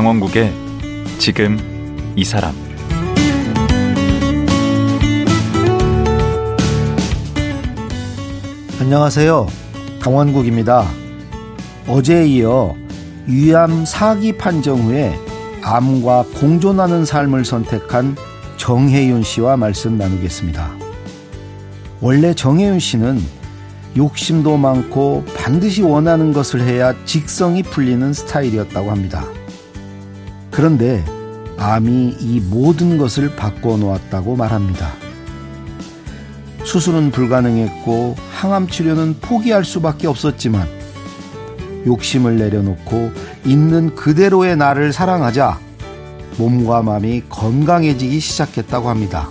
강원국의 지금 이 사람 안녕하세요. 강원국입니다. 어제에 이어 위암 사기 판정 후에 암과 공존하는 삶을 선택한 정혜윤 씨와 말씀 나누겠습니다. 원래 정혜윤 씨는 욕심도 많고 반드시 원하는 것을 해야 직성이 풀리는 스타일이었다고 합니다. 그런데 암이 이 모든 것을 바꿔놓았다고 말합니다. 수술은 불가능했고 항암 치료는 포기할 수밖에 없었지만 욕심을 내려놓고 있는 그대로의 나를 사랑하자 몸과 마음이 건강해지기 시작했다고 합니다.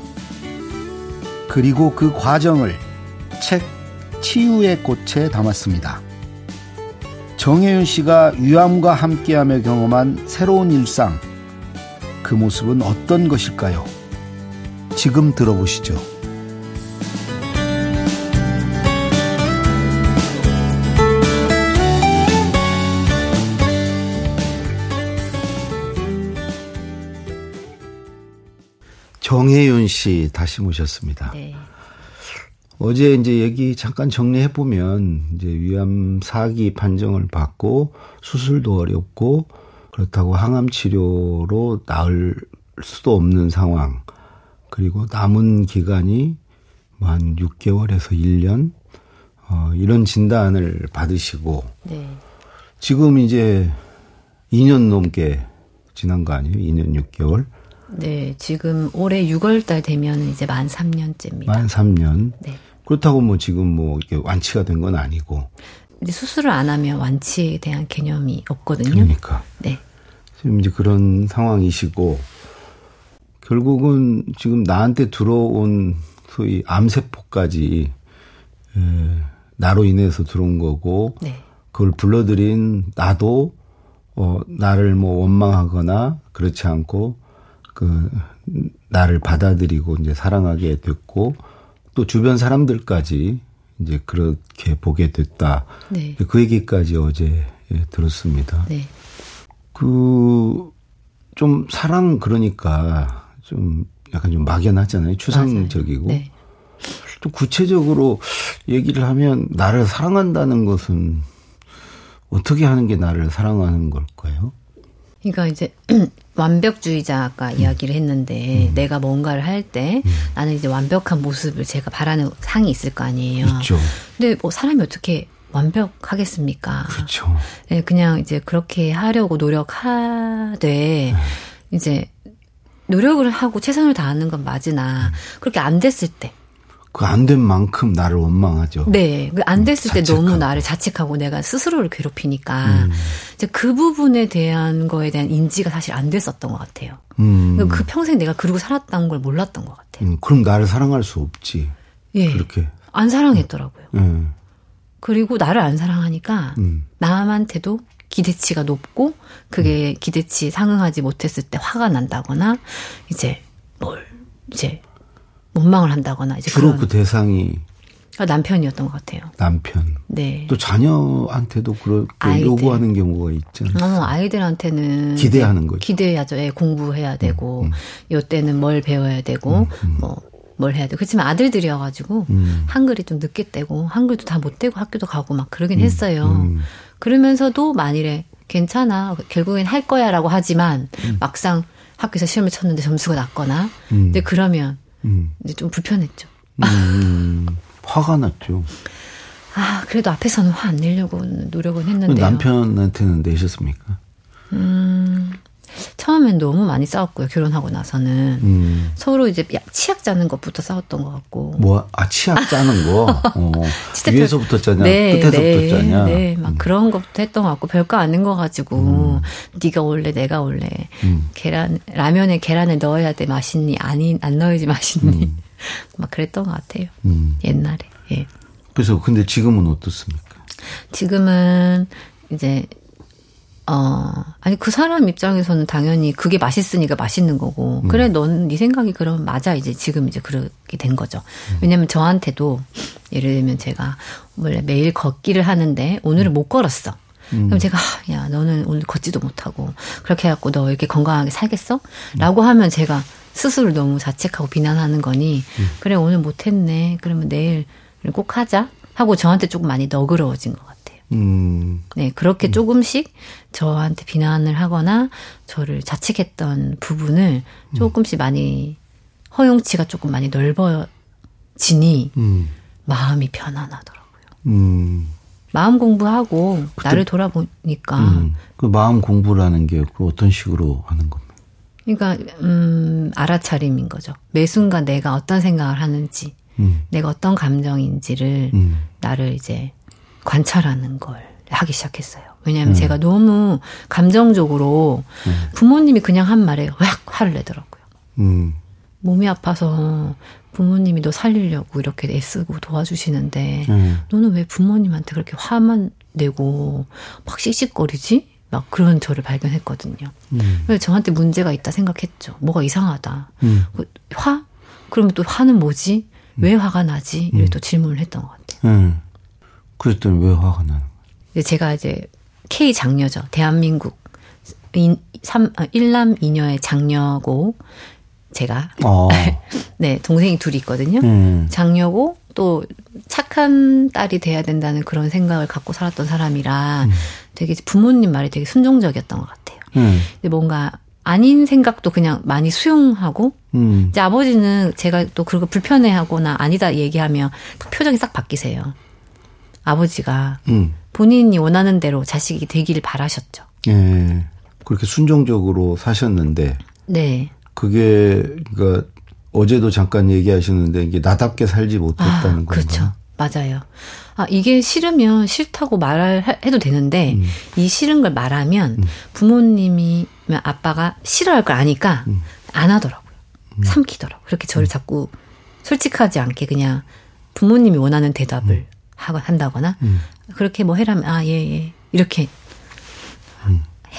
그리고 그 과정을 책 치유의 꽃에 담았습니다. 정혜윤 씨가 위암과 함께하며 경험한 새로운 일상, 그 모습은 어떤 것일까요? 지금 들어보시죠. 정혜윤 씨 다시 모셨습니다. 네. 어제 이제 얘기 잠깐 정리해 보면 이제 위암 사기 판정을 받고 수술도 어렵고 그렇다고 항암 치료로 나을 수도 없는 상황. 그리고 남은 기간이 뭐 한 6개월에서 1년 어 이런 진단을 받으시고 네. 지금 이제 2년 넘게 지난 거 아니에요? 2년 6개월. 네, 지금 올해 6월 달 되면 이제 만 3년째입니다. 만 3년. 네. 그렇다고 뭐 지금 뭐 이게 완치가 된 건 아니고. 근데 수술을 안 하면 완치에 대한 개념이 없거든요. 그러니까. 네. 지금 이제 그런 상황이시고 결국은 지금 나한테 들어온 소위 암세포까지 에, 나로 인해서 들어온 거고 네. 그걸 불러들인 나도 어 나를 뭐 원망하거나 그렇지 않고 그 나를 받아들이고 이제 사랑하게 됐고 또 주변 사람들까지 이제 그렇게 보게 됐다. 네. 그 얘기까지 어제 예, 들었습니다. 네. 그좀 사랑 그러니까 좀 약간 좀 막연하잖아요. 추상적이고. 네. 좀 구체적으로 얘기를 하면 나를 사랑한다는 것은 어떻게 하는 게 나를 사랑하는 걸까요? 그러니까 이제 완벽주의자 아까 음. 이야기를 했는데 음. 내가 뭔가를 할때 음. 나는 이제 완벽한 모습을 제가 바라는 상이 있을 거 아니에요. 있죠. 근데 뭐 사람이 어떻게 완벽하겠습니까? 그렇죠. 네, 그냥 이제 그렇게 하려고 노력하되 네. 이제 노력을 하고 최선을 다하는 건 맞으나 음. 그렇게 안 됐을 때 그 안 된 만큼 나를 원망하죠. 네. 그안 됐을 때 너무 나를 자책하고 내가 스스로를 괴롭히니까 음. 이제 그 부분에 대한 거에 대한 인지가 사실 안 됐었던 것 같아요. 음. 그 평생 내가 그러고 살았던 걸 몰랐던 것 같아요. 음, 그럼 나를 사랑할 수 없지. 예. 그렇게. 안 사랑했더라고요. 예. 그리고 나를 안 사랑하니까 음. 남한테도 기대치가 높고 그게 음. 기대치 상응하지 못했을 때 화가 난다거나 이제 뭘 이제 원망을 한다거나 이제 주로 그 대상이 아, 남편이었던 것 같아요. 남편. 네. 또 자녀한테도 그렇게 아이들. 요구하는 경우가 있잖아요. 어, 아이들한테는 기대하는 거죠. 기대해야죠. 예, 공부해야 되고 음, 음. 요때는 뭘 배워야 되고 음, 음. 뭐뭘 해야 되고 그렇지만 아들들이어가지고 음. 한글이 좀 늦게 떼고 한글도 다 못 떼고 학교도 가고 막 그러긴 음, 했어요. 그러면서도 만일에 괜찮아 결국엔 할 거야라고 하지만 막상 학교에서 시험을 쳤는데 점수가 낮거나 근데 그러면 음. 이제 좀 불편했죠. 음, 화가 났죠. 아, 그래도 앞에서는 화 안 내려고 노력은 했는데. 남편한테는 내셨습니까? 음, 처음엔 너무 많이 싸웠고요. 결혼하고 나서는 음. 서로 이제 치약 짜는 것부터 싸웠던 것 같고. 뭐, 아 치약 짜는 거. 어. 위에서부터 짜냐, 네, 끝에서부터 네, 짜냐. 네, 막 음. 그런 것부터 했던 것 같고 별거 아닌 거 가지고 음. 네가 원래 내가 원래 음. 계란 라면에 계란을 넣어야 돼 맛있니? 아니 안 넣어야지 맛있니? 음. 막 그랬던 것 같아요. 음. 옛날에. 예. 그래서 근데 지금은 어떻습니까? 지금은 이제 어, 아니, 그 사람 입장에서는 당연히 그게 맛있으니까 맛있는 거고. 음. 그래, 넌, 네 생각이 그러면 맞아. 이제 지금 이제 그렇게 된 거죠. 음. 왜냐면 저한테도, 예를 들면 제가 원래 매일 걷기를 하는데 오늘은 음. 못 걸었어. 음. 그럼 제가 야 너는 오늘 걷지도 못하고 그렇게 해갖고 너 이렇게 건강하게 살겠어? 라고 하면 제가 스스로 너무 자책하고 비난하는 거니 음. 그래 오늘 못했네 그러면 내일 꼭 하자 하고 저한테 조금 많이 너그러워진 것 같아요. 음. 네 그렇게 음. 조금씩 저한테 비난을 하거나 저를 자책했던 부분을 음. 조금씩 많이 허용치가 조금 많이 넓어지니 음. 마음이 편안하더라고요. 음. 마음 공부하고 그때, 나를 돌아보니까 음. 그 마음 공부라는 게 어떤 식으로 하는 겁니까? 그러니까 음 알아차림인 거죠. 매 순간 내가 어떤 생각을 하는지, 음. 내가 어떤 감정인지를 음. 나를 이제 관찰하는 걸 하기 시작했어요. 왜냐하면 음. 제가 너무 감정적으로 음. 부모님이 그냥 한 말에 확 화를 내더라고요. 음. 몸이 아파서 부모님이 너 살리려고 이렇게 애쓰고 도와주시는데 음. 너는 왜 부모님한테 그렇게 화만 내고 막 씩씩거리지? 막 그런 저를 발견했거든요. 음. 그래서 저한테 문제가 있다 생각했죠. 뭐가 이상하다. 음. 그 화? 그러면 또 화는 뭐지? 음. 왜 화가 나지? 이렇게 음. 또 질문을 했던 것 같아요. 음. 그랬더니 왜 화가 나는 거예요? 제가 이제 K 장녀죠. 대한민국 3, 1남 2녀의 장녀고 제가. 어. 네, 동생이 둘이 있거든요. 음. 장녀고 또 착한 딸이 돼야 된다는 그런 생각을 갖고 살았던 사람이라 음. 되게 부모님 말이 되게 순종적이었던 것 같아요. 음. 근데 뭔가 아닌 생각도 그냥 많이 수용하고 음. 이제 아버지는 제가 또 그거 불편해하거나 아니다 얘기하면 표정이 싹 바뀌세요. 아버지가 음. 본인이 원하는 대로 자식이 되기를 바라셨죠. 예. 그렇게 순종적으로 사셨는데. 네. 그게 그러니까 어제도 잠깐 얘기하셨는데 이게 나답게 살지 못했다는 아, 거죠. 그렇죠. 맞아요. 아, 이게 싫으면 싫다고 말을 해도 되는데, 음. 이 싫은 걸 말하면 음. 부모님이, 아빠가 싫어할 걸 아니까 음. 안 하더라고요. 음. 삼키더라고요. 그렇게 저를 음. 자꾸 솔직하지 않게 그냥 부모님이 원하는 대답을 음. 하고 한다거나, 그렇게 뭐 해라면, 아, 예, 예. 이렇게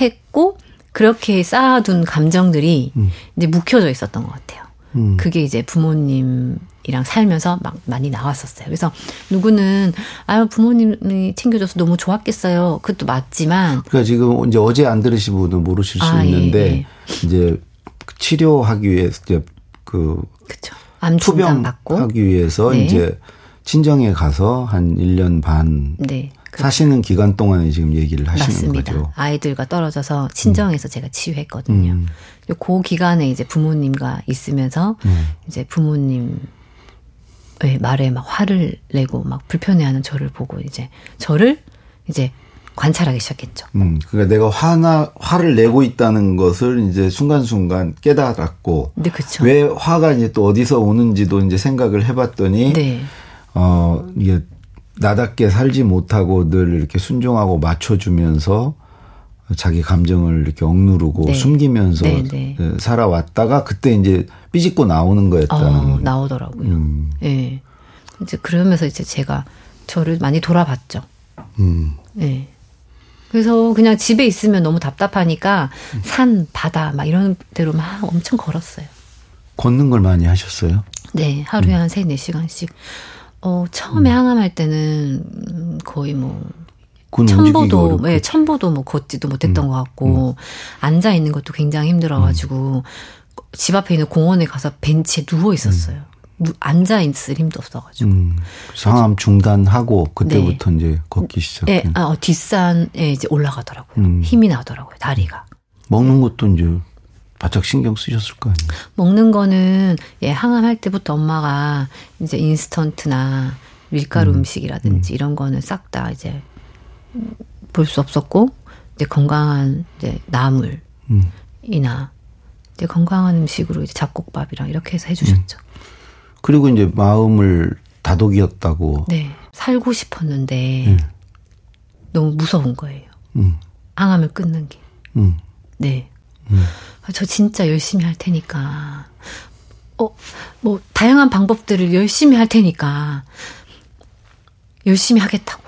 했고, 그렇게 쌓아둔 감정들이 음. 이제 묵혀져 있었던 것 같아요. 음. 그게 이제 부모님이랑 살면서 막 많이 나왔었어요. 그래서 누구는 아유 부모님이 챙겨줘서 너무 좋았겠어요. 그것도 맞지만 그러니까 지금 이제 어제 안 들으신 분은 모르실 수 아, 예, 있는데 예, 예. 이제 치료하기 위해서 이제 그 그쵸. 암 투병 받고 하기 위해서 네. 이제 친정에 가서 한 1년 반 네. 사시는 기간 동안에 지금 얘기를 하시는 맞습니다. 거죠. 아이들과 떨어져서 친정에서 음. 제가 치유했거든요. 음. 그 기간에 이제 부모님과 있으면서 음. 이제 부모님 의 말에 막 화를 내고 막 불편해하는 저를 보고 이제 저를 이제 관찰하기 시작했죠. 음, 그러니까 내가 화나 화를 내고 있다는 것을 이제 순간순간 깨달았고, 네, 그렇죠. 왜 화가 이제 또 어디서 오는지도 이제 생각을 해봤더니, 네. 어 이게 나답게 살지 못하고 늘 이렇게 순종하고 맞춰주면서 자기 감정을 이렇게 억누르고 네. 숨기면서 네, 네. 예, 살아왔다가 그때 이제 삐짓고 나오는 거였다는. 어, 나오더라고요. 음. 네. 이제 그러면서 이제 제가 저를 많이 돌아봤죠. 음. 네. 그래서 그냥 집에 있으면 너무 답답하니까 음. 산, 바다 막 이런 데로 막 엄청 걸었어요. 걷는 걸 많이 하셨어요? 네. 하루에 음. 한 3, 4시간씩. 어, 처음에 음. 항암할 때는 거의 뭐 천보도, 예, 네, 천보도 뭐 걷지도 못했던 음. 것 같고, 음. 앉아 있는 것도 굉장히 힘들어가지고, 음. 집 앞에 있는 공원에 가서 벤치에 누워 있었어요. 음. 앉아 있을 힘도 없어가지고. 음. 상암 중단하고 그때부터 네. 이제 걷기 시작. 네, 아, 어, 뒷산에 이제 올라가더라고요. 힘이 나더라고요, 다리가. 먹는 것도 이제 바짝 신경 쓰셨을 거 아니에요? 먹는 거는 예, 항암할 때부터 엄마가 이제 인스턴트나 밀가루 음. 식이라든지 음. 이런 거는 싹 다 이제 볼 수 없었고 이제 건강한 이제 나물이나 음. 이제 건강한 음식으로 이제 잡곡밥이랑 이렇게 해서 해주셨죠. 음. 그리고 이제 마음을 다독이었다고. 네, 살고 싶었는데 음. 너무 무서운 거예요. 음. 항암을 끊는 게. 네. 아, 저 진짜 열심히 할 테니까. 어, 뭐, 다양한 방법들을 열심히 할 테니까. 열심히 하겠다고.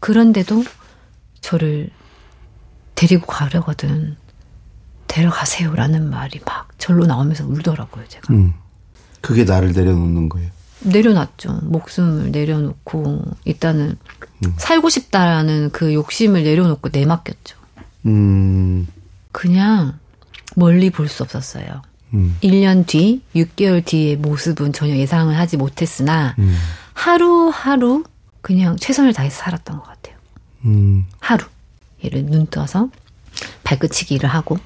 그런데도 저를 데리고 가려거든. 데려가세요 라는 말이 막 절로 나오면서 울더라고요, 제가. 음. 그게 나를 내려놓는 거예요. 내려놨죠. 목숨을 내려놓고 일단은 음. 살고 싶다라는 그 욕심을 내려놓고 내맡겼죠. 음. 그냥 멀리 볼 수 없었어요. 음. 1년 뒤, 6개월 뒤의 모습은 전혀 예상을 하지 못했으나 음. 하루하루 그냥 최선을 다해서 살았던 것 같아요. 음. 하루. 예를 눈 떠서 발끝치기를 하고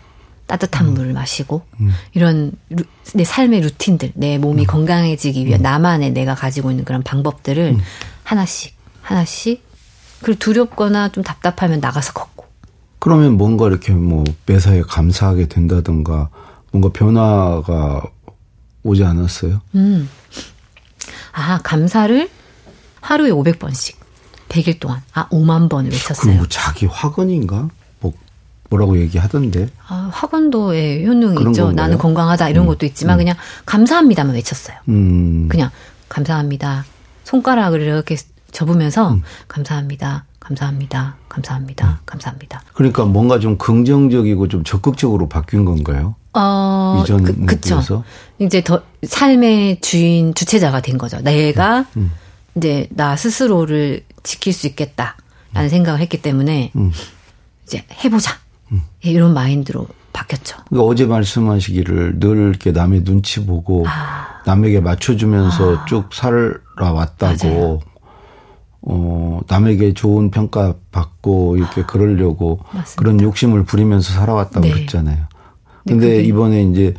따뜻한 음. 물 마시고 음. 이런 루, 내 삶의 루틴들, 내 몸이 음. 건강해지기 위한 나만의 내가 가지고 있는 그런 방법들을 하나씩 하나씩 그리고 두렵거나 좀 답답하면 나가서 걷고. 그러면 뭔가 이렇게 뭐 매사에 감사하게 된다던가 뭔가 변화가 오지 않았어요? 음. 아, 감사를 하루에 500번씩. 100일 동안. 아, 5만 번을 외쳤어요. 그럼 뭐 자기 화근인가? 뭐, 뭐라고 얘기하던데. 아, 화근도의 효능이 있죠. 나는 건강하다 이런 음. 것도 있지만 음. 그냥 감사합니다만 외쳤어요. 음. 그냥 감사합니다. 손가락을 이렇게 접으면서 음. 감사합니다. 감사합니다. 감사합니다. 음. 감사합니다. 그러니까 뭔가 좀 긍정적이고 좀 적극적으로 바뀐 건가요? 어, 이전 그, 그쵸. 이제 더 삶의 주인 주체자가 된 거죠. 내가 음, 음. 이제 나 스스로를 지킬 수 있겠다라는 음. 생각을 했기 때문에 음. 이제 해보자 음. 이런 마인드로 바뀌었죠. 그러니까 어제 말씀하시기를 늘 이렇게 남의 눈치 보고 아. 남에게 맞춰주면서 아. 쭉 살아왔다고. 맞아요. 어, 남에게 좋은 평가 받고 이렇게 그러려고 맞습니다. 그런 욕심을 부리면서 살아왔다고 네. 그랬잖아요. 근데 네, 이번에 이제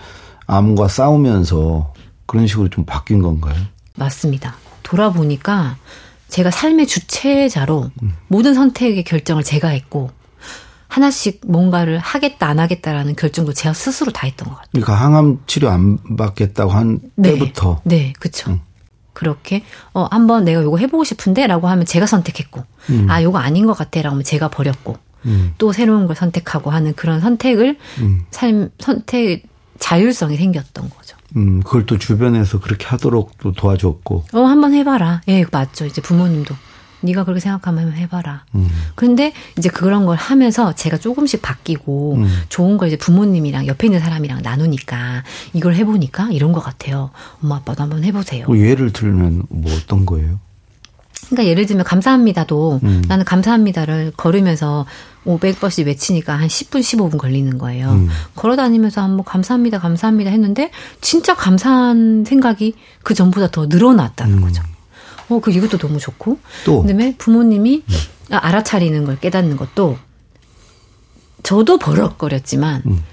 암과 싸우면서 그런 식으로 좀 바뀐 건가요? 맞습니다. 돌아보니까 제가 삶의 주체자로 음. 모든 선택의 결정을 제가 했고 하나씩 뭔가를 하겠다 안 하겠다라는 결정도 제가 스스로 다 했던 것 같아요. 그러니까 항암 치료 안 받겠다고 한 네. 때부터. 네, 그렇죠. 음. 그렇게 어 한번 내가 요거 해보고 싶은데라고 하면 제가 선택했고 음. 아 요거 아닌 것 같아라고 하면 제가 버렸고 음. 또 새로운 걸 선택하고 하는 그런 선택을 음. 삶 선택 자율성이 생겼던 거죠. 음, 그걸 또 주변에서 그렇게 하도록 또 도와줬고. 어, 한번 해봐라. 예, 맞죠. 이제 부모님도. 네가 그렇게 생각하면 해봐라. 음. 그런데 이제 그런 걸 하면서 제가 조금씩 바뀌고 음. 좋은 걸 이제 부모님이랑 옆에 있는 사람이랑 나누니까 이걸 해보니까 이런 것 같아요. 엄마 아빠도 한번 해보세요. 뭐 예를 들면 뭐 어떤 거예요? 그러니까 예를 들면 감사합니다도 음. 나는 감사합니다를 걸으면서 500번씩 외치니까 한 10분, 15분 걸리는 거예요. 음. 걸어 다니면서 한번 감사합니다, 감사합니다 했는데 진짜 감사한 생각이 그 전보다 더 늘어났다는 음. 거죠. 어, 그 이것도 너무 좋고. 또. 그다음에 부모님이 음. 알아차리는 걸 깨닫는 것도 저도 버럭거렸지만 음.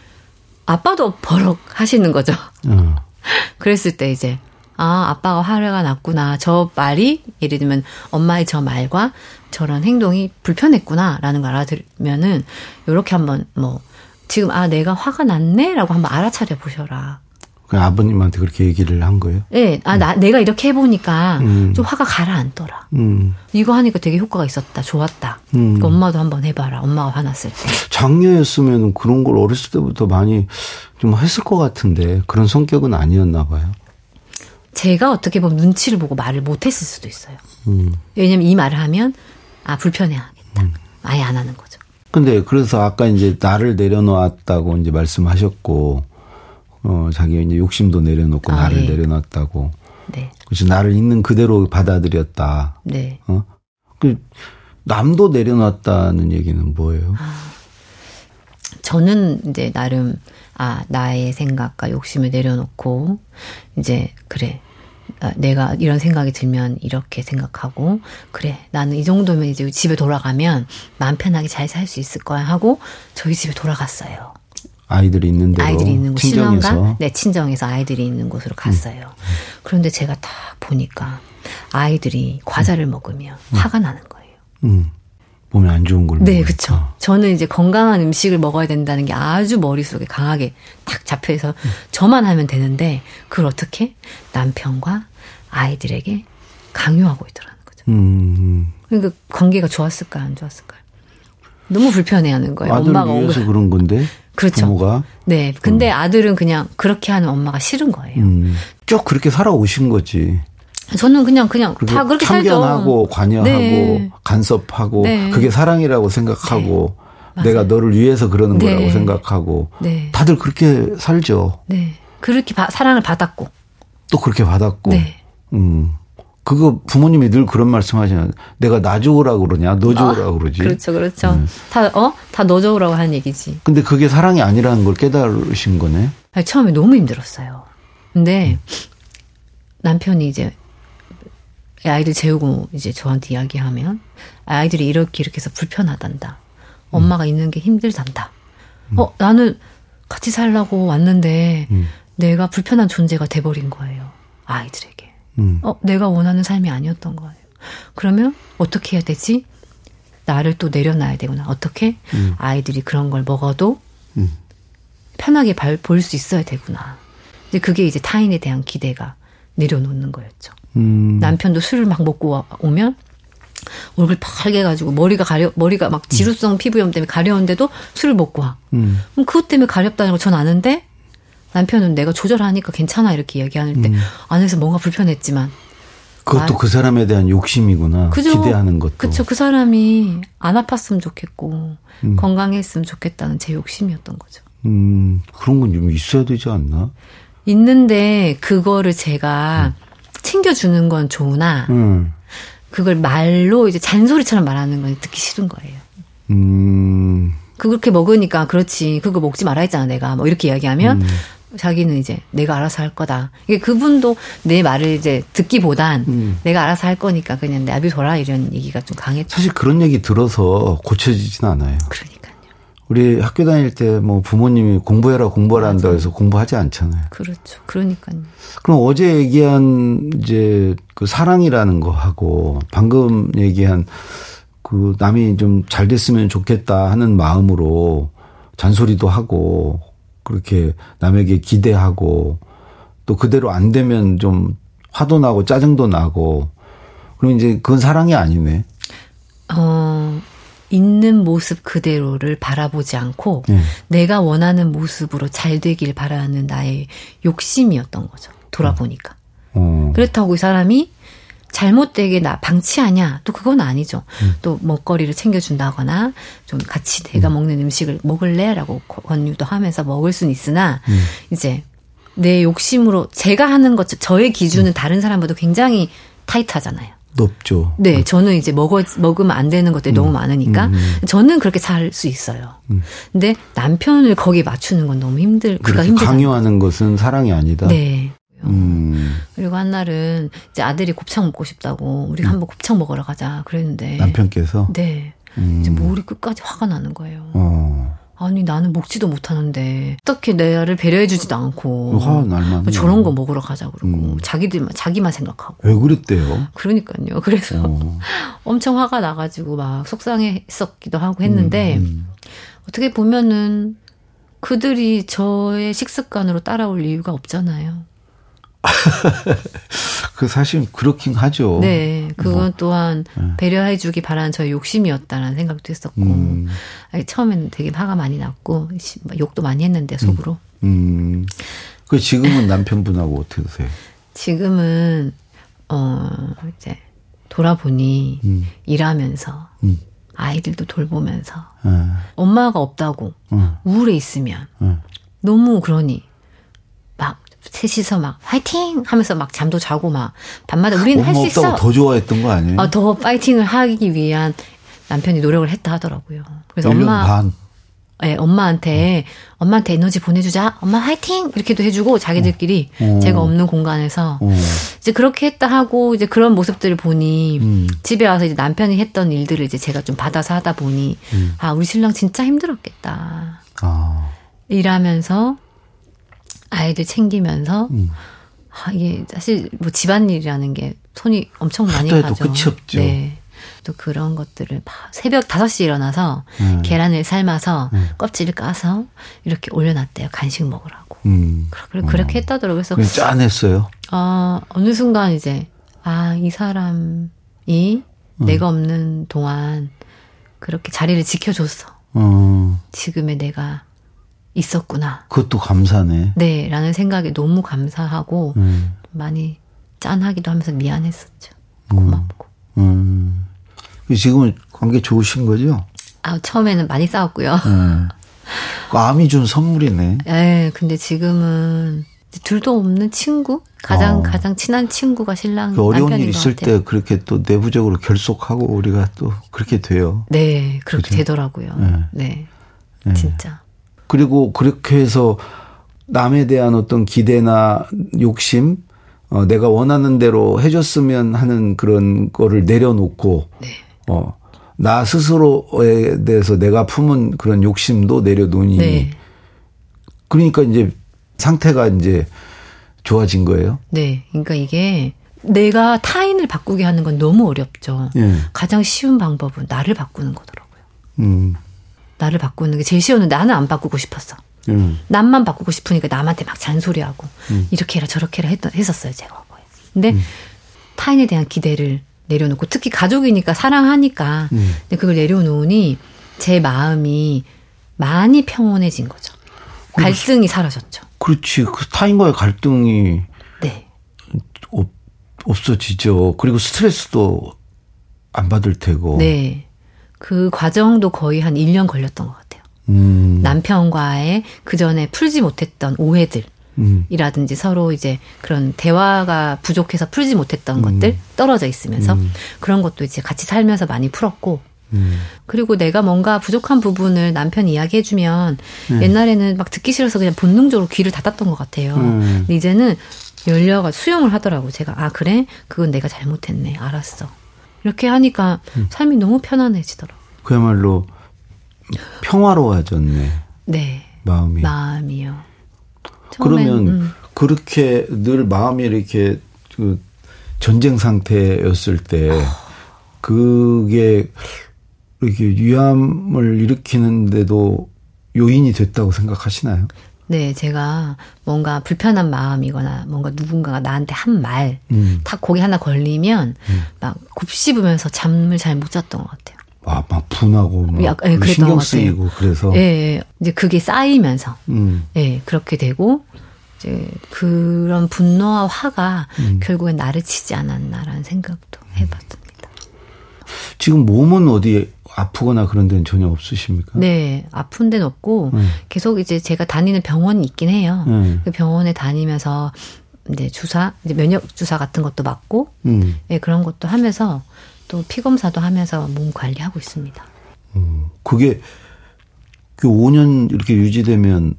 아빠도 버럭 하시는 거죠. 어. 그랬을 때 이제 아, 아빠가 화가 났구나. 저 말이 예를 들면 엄마의 저 말과 저런 행동이 불편했구나라는 걸 알아들면은 요렇게 한번 뭐 지금 아 내가 화가 났네라고 한번 알아차려 보셔라. 그 아버님한테 그렇게 얘기를 한 거예요? 네. 아, 나, 내가 이렇게 해보니까 음. 좀 화가 가라앉더라. 음. 이거 하니까 되게 효과가 있었다. 좋았다. 음. 그러니까 엄마도 한번 해봐라. 엄마가 화났을 때. 장녀였으면 그런 걸 어렸을 때부터 많이 좀 했을 것 같은데 그런 성격은 아니었나 봐요. 제가 어떻게 보면 눈치를 보고 말을 못했을 수도 있어요. 음. 왜냐면 이 말을 하면 아 불편해하겠다. 음. 아예 안 하는 거죠. 근데 그래서 아까 이제 나를 내려놓았다고 이제 말씀하셨고 어 자기 이제 욕심도 내려놓고 아, 나를 네. 내려놨다고. 네. 그래서 나를 있는 그대로 받아들였다. 네. 어? 그 남도 내려놨다는 얘기는 뭐예요? 아, 저는 이제 나름 아 나의 생각과 욕심을 내려놓고 이제 그래 아, 내가 이런 생각이 들면 이렇게 생각하고 그래 나는 이 정도면 이제 집에 돌아가면 마음 편하게 잘 살 수 있을 거야 하고 저희 집에 돌아갔어요. 아이들이 있는 데로 아이들이 있는 곳 친정에서 네 친정에서 아이들이 있는 곳으로 갔어요. 음. 그런데 제가 딱 보니까 아이들이 과자를 음. 먹으면 음. 화가 나는 거예요. 음. 몸에 안 좋은 걸. 네, 그렇죠. 저는 이제 건강한 음식을 먹어야 된다는 게 아주 머릿속에 강하게 딱 잡혀 있어 음. 저만 하면 되는데 그걸 어떻게 남편과 아이들에게 강요하고 있더라는 거죠. 음. 그러니까 관계가 좋았을까 안 좋았을까? 너무 불편해하는 거예요. 엄마가 위해서 그런 건데. 그렇죠. 부모가. 네. 근데 음. 아들은 그냥 그렇게 하는 엄마가 싫은 거예요. 음. 쭉 그렇게 살아오신 거지. 저는 그냥 그냥 다 그렇게 참견하고 살죠. 관여하고 네. 간섭하고 네. 그게 사랑이라고 생각하고 네. 내가 너를 위해서 그러는 네. 거라고 생각하고 네. 다들 그렇게 살죠. 네. 그렇게 바, 사랑을 받았고 또 그렇게 받았고. 네. 음. 그거 부모님이 늘 그런 말씀 하시잖아요. 내가 나 좋으라고 그러냐, 너 좋으라고 어, 그러지. 그렇죠, 그렇죠. 음. 다, 어? 다너 좋으라고 하는 얘기지. 근데 그게 사랑이 아니라는 걸 깨달으신 거네. 아니, 처음에 너무 힘들었어요. 근데 음. 남편이 이제 아이들 재우고 이제 저한테 이야기하면 아이들이 이렇게 이렇게 해서 불편하단다. 엄마가 음. 있는 게 힘들단다. 음. 어, 나는 같이 살라고 왔는데 음. 내가 불편한 존재가 돼버린 거예요. 아이들에게. 음. 어, 내가 원하는 삶이 아니었던 거예요. 그러면 어떻게 해야 되지? 나를 또 내려놔야 되구나. 어떻게? 음. 아이들이 그런 걸 먹어도 음. 편하게 볼 수 있어야 되구나. 이제 그게 이제 타인에 대한 기대가 내려놓는 거였죠. 음. 남편도 술을 막 먹고 오면 얼굴 빨개 가지고 머리가 가려 머리가 막 지루성 피부염 때문에 가려운데도 술을 먹고 와. 음. 그럼 그것 때문에 가렵다는 걸 전 아는데 남편은 내가 조절하니까 괜찮아 이렇게 얘기하는 때 음. 안에서 뭔가 불편했지만 그것도 아, 그 사람에 대한 욕심이구나. 그죠? 기대하는 것도. 그렇죠. 그 사람이 안 아팠으면 좋겠고 음. 건강했으면 좋겠다는 제 욕심이었던 거죠. 음 그런 건 좀 있어야 되지 않나? 있는데 그거를 제가 음. 챙겨주는 건 좋으나 음. 그걸 말로 이제 잔소리처럼 말하는 건 듣기 싫은 거예요. 음. 그렇게 먹으니까 그렇지 그거 먹지 말아 했잖아 내가 뭐 이렇게 이야기하면 음. 자기는 이제 내가 알아서 할 거다. 이게 그분도 내 말을 이제 듣기보단 음. 내가 알아서 할 거니까 그냥 내비둬라 이런 얘기가 좀 강했죠. 사실 그런 얘기 들어서 고쳐지진 않아요. 그러니까요. 우리 학교 다닐 때 뭐 부모님이 공부해라 공부하라 한다 해서 공부하지 않잖아요. 그렇죠. 그러니까요. 그럼 어제 얘기한 이제 그 사랑이라는 거 하고 방금 얘기한 그 남이 좀 잘 됐으면 좋겠다 하는 마음으로 잔소리도 하고 그렇게 남에게 기대하고 또 그대로 안 되면 좀 화도 나고 짜증도 나고 그럼 이제 그건 사랑이 아니네. 어, 있는 모습 그대로를 바라보지 않고 네. 내가 원하는 모습으로 잘 되길 바라는 나의 욕심이었던 거죠. 돌아보니까. 어. 그렇다고 이 사람이 잘못되게 나 방치하냐? 또 그건 아니죠. 음. 또 먹거리를 챙겨준다거나 좀 같이 내가 음. 먹는 음식을 먹을래라고 권유도 하면서 먹을 수는 있으나 음. 이제 내 욕심으로 제가 하는 것 저의 기준은 음. 다른 사람보다 굉장히 타이트하잖아요. 높죠. 네, 음. 저는 이제 먹어 먹으면 안 되는 것들이 음. 너무 많으니까 저는 그렇게 살 수 있어요. 근데 남편을 거기에 맞추는 건 너무 힘들. 그가 힘들. 강요하는 것은 사랑이 아니다. 네. 음. 그리고 한날은 이제 아들이 곱창 먹고 싶다고 우리 음. 한번 곱창 먹으러 가자 그랬는데 남편께서 네 음. 이제 머리 끝까지 화가 나는 거예요. 어. 아니 나는 먹지도 못하는데 어떻게 내를 배려해주지도 않고 화 날만 저런 거 먹으러 가자 그러고 음. 자기들만 자기만 생각하고 왜 그랬대요? 그러니까요. 그래서 어. 엄청 화가 나가지고 막 속상했었기도 하고 했는데 음, 음. 어떻게 보면은 그들이 저의 식습관으로 따라올 이유가 없잖아요. 그 사실 그렇긴 하죠. 네, 그건 뭐. 또한 네. 배려해주기 바라는 저의 욕심이었다라는 생각도 했었고 음. 아니, 처음에는 되게 화가 많이 났고 욕도 많이 했는데 속으로. 음. 음. 그 지금은 남편분하고 어떻게 되세요? 지금은 어 이제 돌아보니 음. 일하면서 음. 아이들도 돌보면서 네. 엄마가 없다고 네. 우울해 있으면 네. 너무 그러니 셋이서 막 화이팅 하면서 막 잠도 자고 막 밤마다 우리는 할 수 있어. 더 좋아했던 거 아니에요? 어, 더 파이팅을 하기 위한 남편이 노력을 했다 하더라고요. 그래서 엄마 반. 예, 네, 엄마한테 엄마한테 에너지 보내주자. 엄마 화이팅 이렇게도 해주고 자기들끼리 어. 어. 제가 없는 공간에서 어. 이제 그렇게 했다 하고 이제 그런 모습들을 보니 음. 집에 와서 이제 남편이 했던 일들을 이제 제가 좀 받아서 하다 보니 음. 아 우리 신랑 진짜 힘들었겠다. 아. 일하면서 아이들 챙기면서 음. 아, 이게 사실 뭐 집안일이라는 게 손이 엄청 많이 가죠. 끝이 없죠. 네. 또 그런 것들을 새벽 5시에 일어나서 음. 계란을 삶아서 음. 껍질을 까서 이렇게 올려놨대요. 간식 먹으라고. 음. 그렇게, 그렇게 어. 했다더라고요. 그래서 짠했어요. 어, 어느 순간 이제 아, 이 사람이 음. 내가 없는 동안 그렇게 자리를 지켜줬어. 어. 지금의 내가 있었구나. 그것도 감사네. 네, 라는 생각에 너무 감사하고 음. 많이 짠하기도 하면서 미안했었죠. 음. 고맙고. 음. 음. 지금은 관계 좋으신 거죠? 아, 처음에는 많이 싸웠고요. 네. 그 암이 준 선물이네. 네, 근데 지금은 둘도 없는 친구 가장 어. 가장 친한 친구가 신랑 그 어려운 일 있을 때 그렇게 또 내부적으로 결속하고 우리가 또 그렇게 돼요. 네, 그렇게 그죠? 되더라고요. 네. 네. 네. 진짜. 그리고 그렇게 해서 남에 대한 어떤 기대나 욕심, 어, 내가 원하는 대로 해줬으면 하는 그런 거를 내려놓고, 네. 어, 나 스스로에 대해서 내가 품은 그런 욕심도 내려놓으니, 네. 그러니까 이제 상태가 이제 좋아진 거예요. 네. 그러니까 이게 내가 타인을 바꾸게 하는 건 너무 어렵죠. 예. 가장 쉬운 방법은 나를 바꾸는 거더라고요. 음. 나를 바꾸는 게 제일 쉬웠는데 나는 안 바꾸고 싶었어. 음. 남만 바꾸고 싶으니까 남한테 막 잔소리하고 음. 이렇게 해라 저렇게 해라 했, 했었어요 제가. 근데 음. 타인에 대한 기대를 내려놓고 특히 가족이니까 사랑하니까 음. 근데 그걸 내려놓으니 제 마음이 많이 평온해진 거죠. 갈등이 사라졌죠. 그렇지. 그 타인과의 갈등이 네. 없, 없어지죠. 그리고 스트레스도 안 받을 테고. 네. 그 과정도 거의 한 1년 걸렸던 것 같아요. 음. 남편과의 그 전에 풀지 못했던 오해들. 음. 이라든지 서로 이제 그런 대화가 부족해서 풀지 못했던 음. 것들 떨어져 있으면서 음. 그런 것도 이제 같이 살면서 많이 풀었고 음. 그리고 내가 뭔가 부족한 부분을 남편이 이야기해주면 음. 옛날에는 막 듣기 싫어서 그냥 본능적으로 귀를 닫았던 것 같아요. 음. 근데 이제는 열려가 수용을 하더라고. 제가 아 그래 그건 내가 잘못했네. 알았어. 이렇게 하니까 음. 삶이 너무 편안해지더라고. 그야말로 평화로워졌네. 네. 마음이. 마음이요. 그러면 음. 그렇게 늘 마음이 이렇게 그 전쟁 상태였을 때 그게 이렇게 위암을 일으키는데도 요인이 됐다고 생각하시나요? 네, 제가 뭔가 불편한 마음이거나 뭔가 누군가가 나한테 한 말, 음. 딱 거기 하나 걸리면 음. 막 곱씹으면서 잠을 잘 못 잤던 것 같아요. 아, 막 분하고 막 네, 신경 쓰이고 그래서. 예, 네, 이제 그게 쌓이면서, 음. 네, 그렇게 되고 이제 그런 분노와 화가 음. 결국엔 나를 치지 않았나라는 생각도 해봤습니다. 지금 몸은 어디 아프거나 그런 데는 전혀 없으십니까? 네, 아픈 데는 없고 네. 계속 이제 제가 다니는 병원이 있긴 해요. 네. 그 병원에 다니면서 이제 주사, 이제 면역 주사 같은 것도 맞고, 음. 네, 그런 것도 하면서 또 피 검사도 하면서 몸 관리하고 있습니다. 음, 그게 그 5년 이렇게 유지되면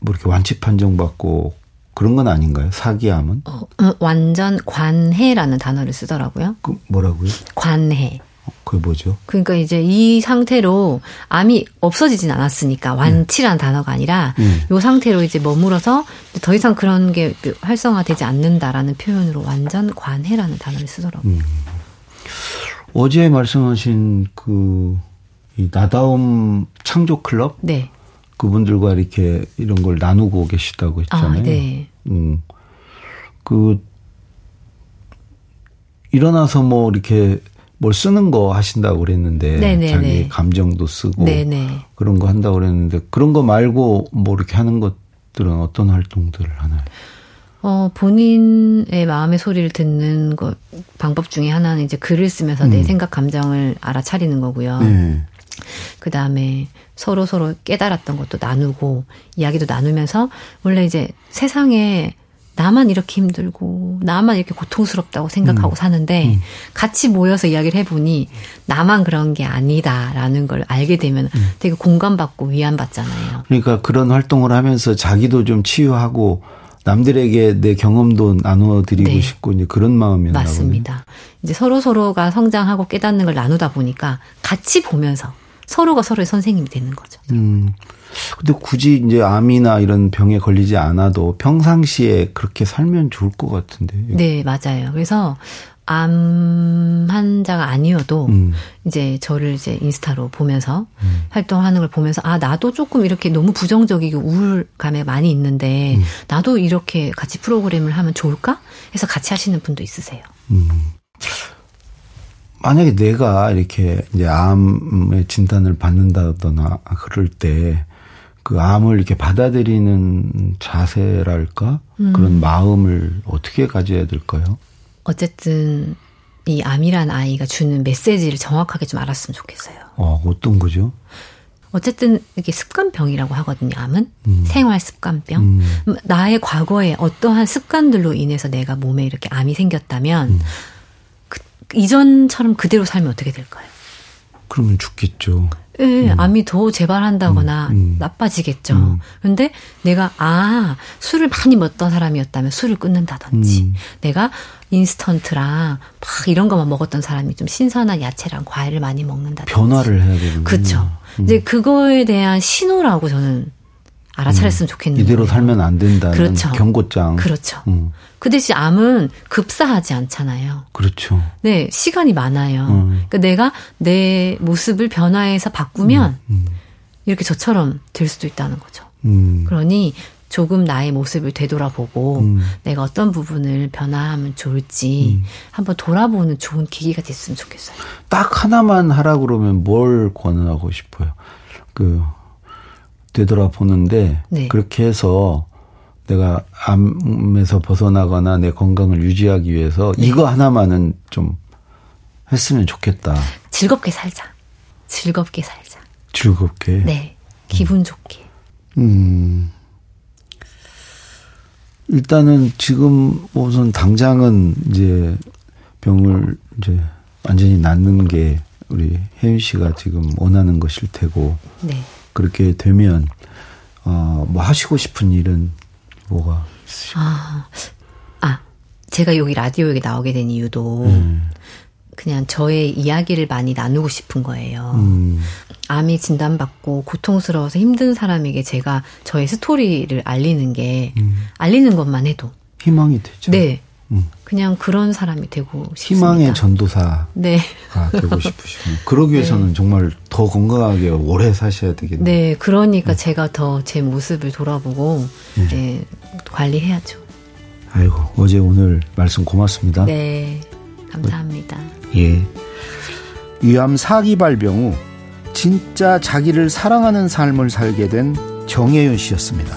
뭐 이렇게 완치 판정 받고 그런 건 아닌가요? 사기암은? 어, 어, 완전 관해라는 단어를 쓰더라고요. 그 뭐라고요? 관해. 그게 뭐죠? 그러니까 이제 이 상태로 암이 없어지진 않았으니까 완치라는 네. 단어가 아니라 네. 이 상태로 이제 머물어서 더 이상 그런 게 활성화되지 않는다라는 표현으로 완전 관해라는 단어를 쓰더라고요. 음. 어제 말씀하신 그이 나다움 창조 클럽? 네. 그분들과 이렇게 이런 걸 나누고 계시다고 했잖아요. 아, 네. 음. 그 일어나서 뭐 이렇게 뭘 쓰는 거 하신다고 그랬는데 네네네. 자기 네. 감정도 쓰고 네네. 네. 그런 거 한다고 그랬는데 그런 거 말고 뭐 이렇게 하는 것들은 어떤 활동들을 하나요? 어, 본인의 마음의 소리를 듣는 것 방법 중에 하나는 이제 글을 쓰면서 음. 내 생각 감정을 알아차리는 거고요. 네. 그 다음에 서로 서로 깨달았던 것도 나누고 이야기도 나누면서 원래 이제 세상에 나만 이렇게 힘들고 나만 이렇게 고통스럽다고 생각하고 음. 사는데 음. 같이 모여서 이야기를 해보니 나만 그런 게 아니다라는 걸 알게 되면 음. 되게 공감받고 위안받잖아요. 그러니까 그런 활동을 하면서 자기도 좀 치유하고 남들에게 내 경험도 나누어 드리고 네. 싶고 이제 그런 마음이었나 맞습니다. 보네. 이제 서로 서로가 성장하고 깨닫는 걸 나누다 보니까 같이 보면서 서로가 서로의 선생님이 되는 거죠. 음. 근데 굳이 이제 암이나 이런 병에 걸리지 않아도 평상시에 그렇게 살면 좋을 것 같은데. 네, 맞아요. 그래서 암 환자가 아니어도 음. 이제 저를 이제 인스타로 보면서 음. 활동하는 걸 보면서 아 나도 조금 이렇게 너무 부정적이고 우울감에 많이 있는데 음. 나도 이렇게 같이 프로그램을 하면 좋을까 해서 같이 하시는 분도 있으세요. 음. 만약에 내가 이렇게 이제 암의 진단을 받는다거나 그럴 때 그 암을 이렇게 받아들이는 자세랄까 음. 그런 마음을 어떻게 가져야 될까요? 어쨌든 이 암이란 아이가 주는 메시지를 정확하게 좀 알았으면 좋겠어요. 어, 어떤 거죠? 어쨌든 이게 습관병이라고 하거든요. 암은 음. 생활 습관병. 음. 음. 나의 과거에 어떠한 습관들로 인해서 내가 몸에 이렇게 암이 생겼다면 음. 그, 이전처럼 그대로 살면 어떻게 될까요? 그러면 죽겠죠. 예, 음. 암이 더 재발한다거나 음, 음. 나빠지겠죠. 음. 그런데 내가 아 술을 많이 먹던 사람이었다면 술을 끊는다든지 음. 내가 인스턴트랑 막 이런 것만 먹었던 사람이 좀 신선한 야채랑 과일을 많이 먹는다든지 변화를 해야 되는 그렇죠. 음. 이제 그거에 대한 신호라고 저는 알아차렸으면 좋겠는데 이대로 살면 안 된다는 그렇죠. 경고장. 그렇죠. 그 대신 암은 급사하지 않잖아요. 그렇죠. 네, 시간이 많아요. 음. 그러니까 내가 내 모습을 변화해서 바꾸면 음, 음. 이렇게 저처럼 될 수도 있다는 거죠. 음. 그러니 조금 나의 모습을 되돌아보고 음. 내가 어떤 부분을 변화하면 좋을지 음. 한번 돌아보는 좋은 계기가 됐으면 좋겠어요. 딱 하나만 하라 그러면 뭘 권하고 싶어요? 그 되돌아보는데 네. 그렇게 해서 내가 암에서 벗어나거나 내 건강을 유지하기 위해서 네. 이거 하나만은 좀 했으면 좋겠다. 즐겁게 살자. 즐겁게 살자. 즐겁게. 네. 기분 음. 좋게. 음. 일단은 지금 우선 당장은 이제 병을 이제 완전히 낫는 게 우리 혜윤 씨가 지금 원하는 것일 테고. 네. 그렇게 되면 어 뭐 하시고 싶은 일은 뭐가 있으실까요? 아, 아, 제가 여기 라디오에 나오게 된 이유도 음. 그냥 저의 이야기를 많이 나누고 싶은 거예요. 음. 암이 진단받고 고통스러워서 힘든 사람에게 제가 저의 스토리를 알리는 게 음. 알리는 것만 해도 희망이 되죠. 네. 음. 그냥 그런 사람이 되고 싶습니다. 희망의 전도사가 네. 되고 싶으시고 그러기 위해서는 네. 정말 더 건강하게 오래 사셔야 되겠네요. 네, 그러니까 네. 제가 더 제 모습을 돌아보고 네. 네, 관리해야죠. 아이고 어제 오늘 말씀 고맙습니다. 네, 감사합니다. 예, 위암 사기 발병 후 진짜 자기를 사랑하는 삶을 살게 된 정혜윤 씨였습니다.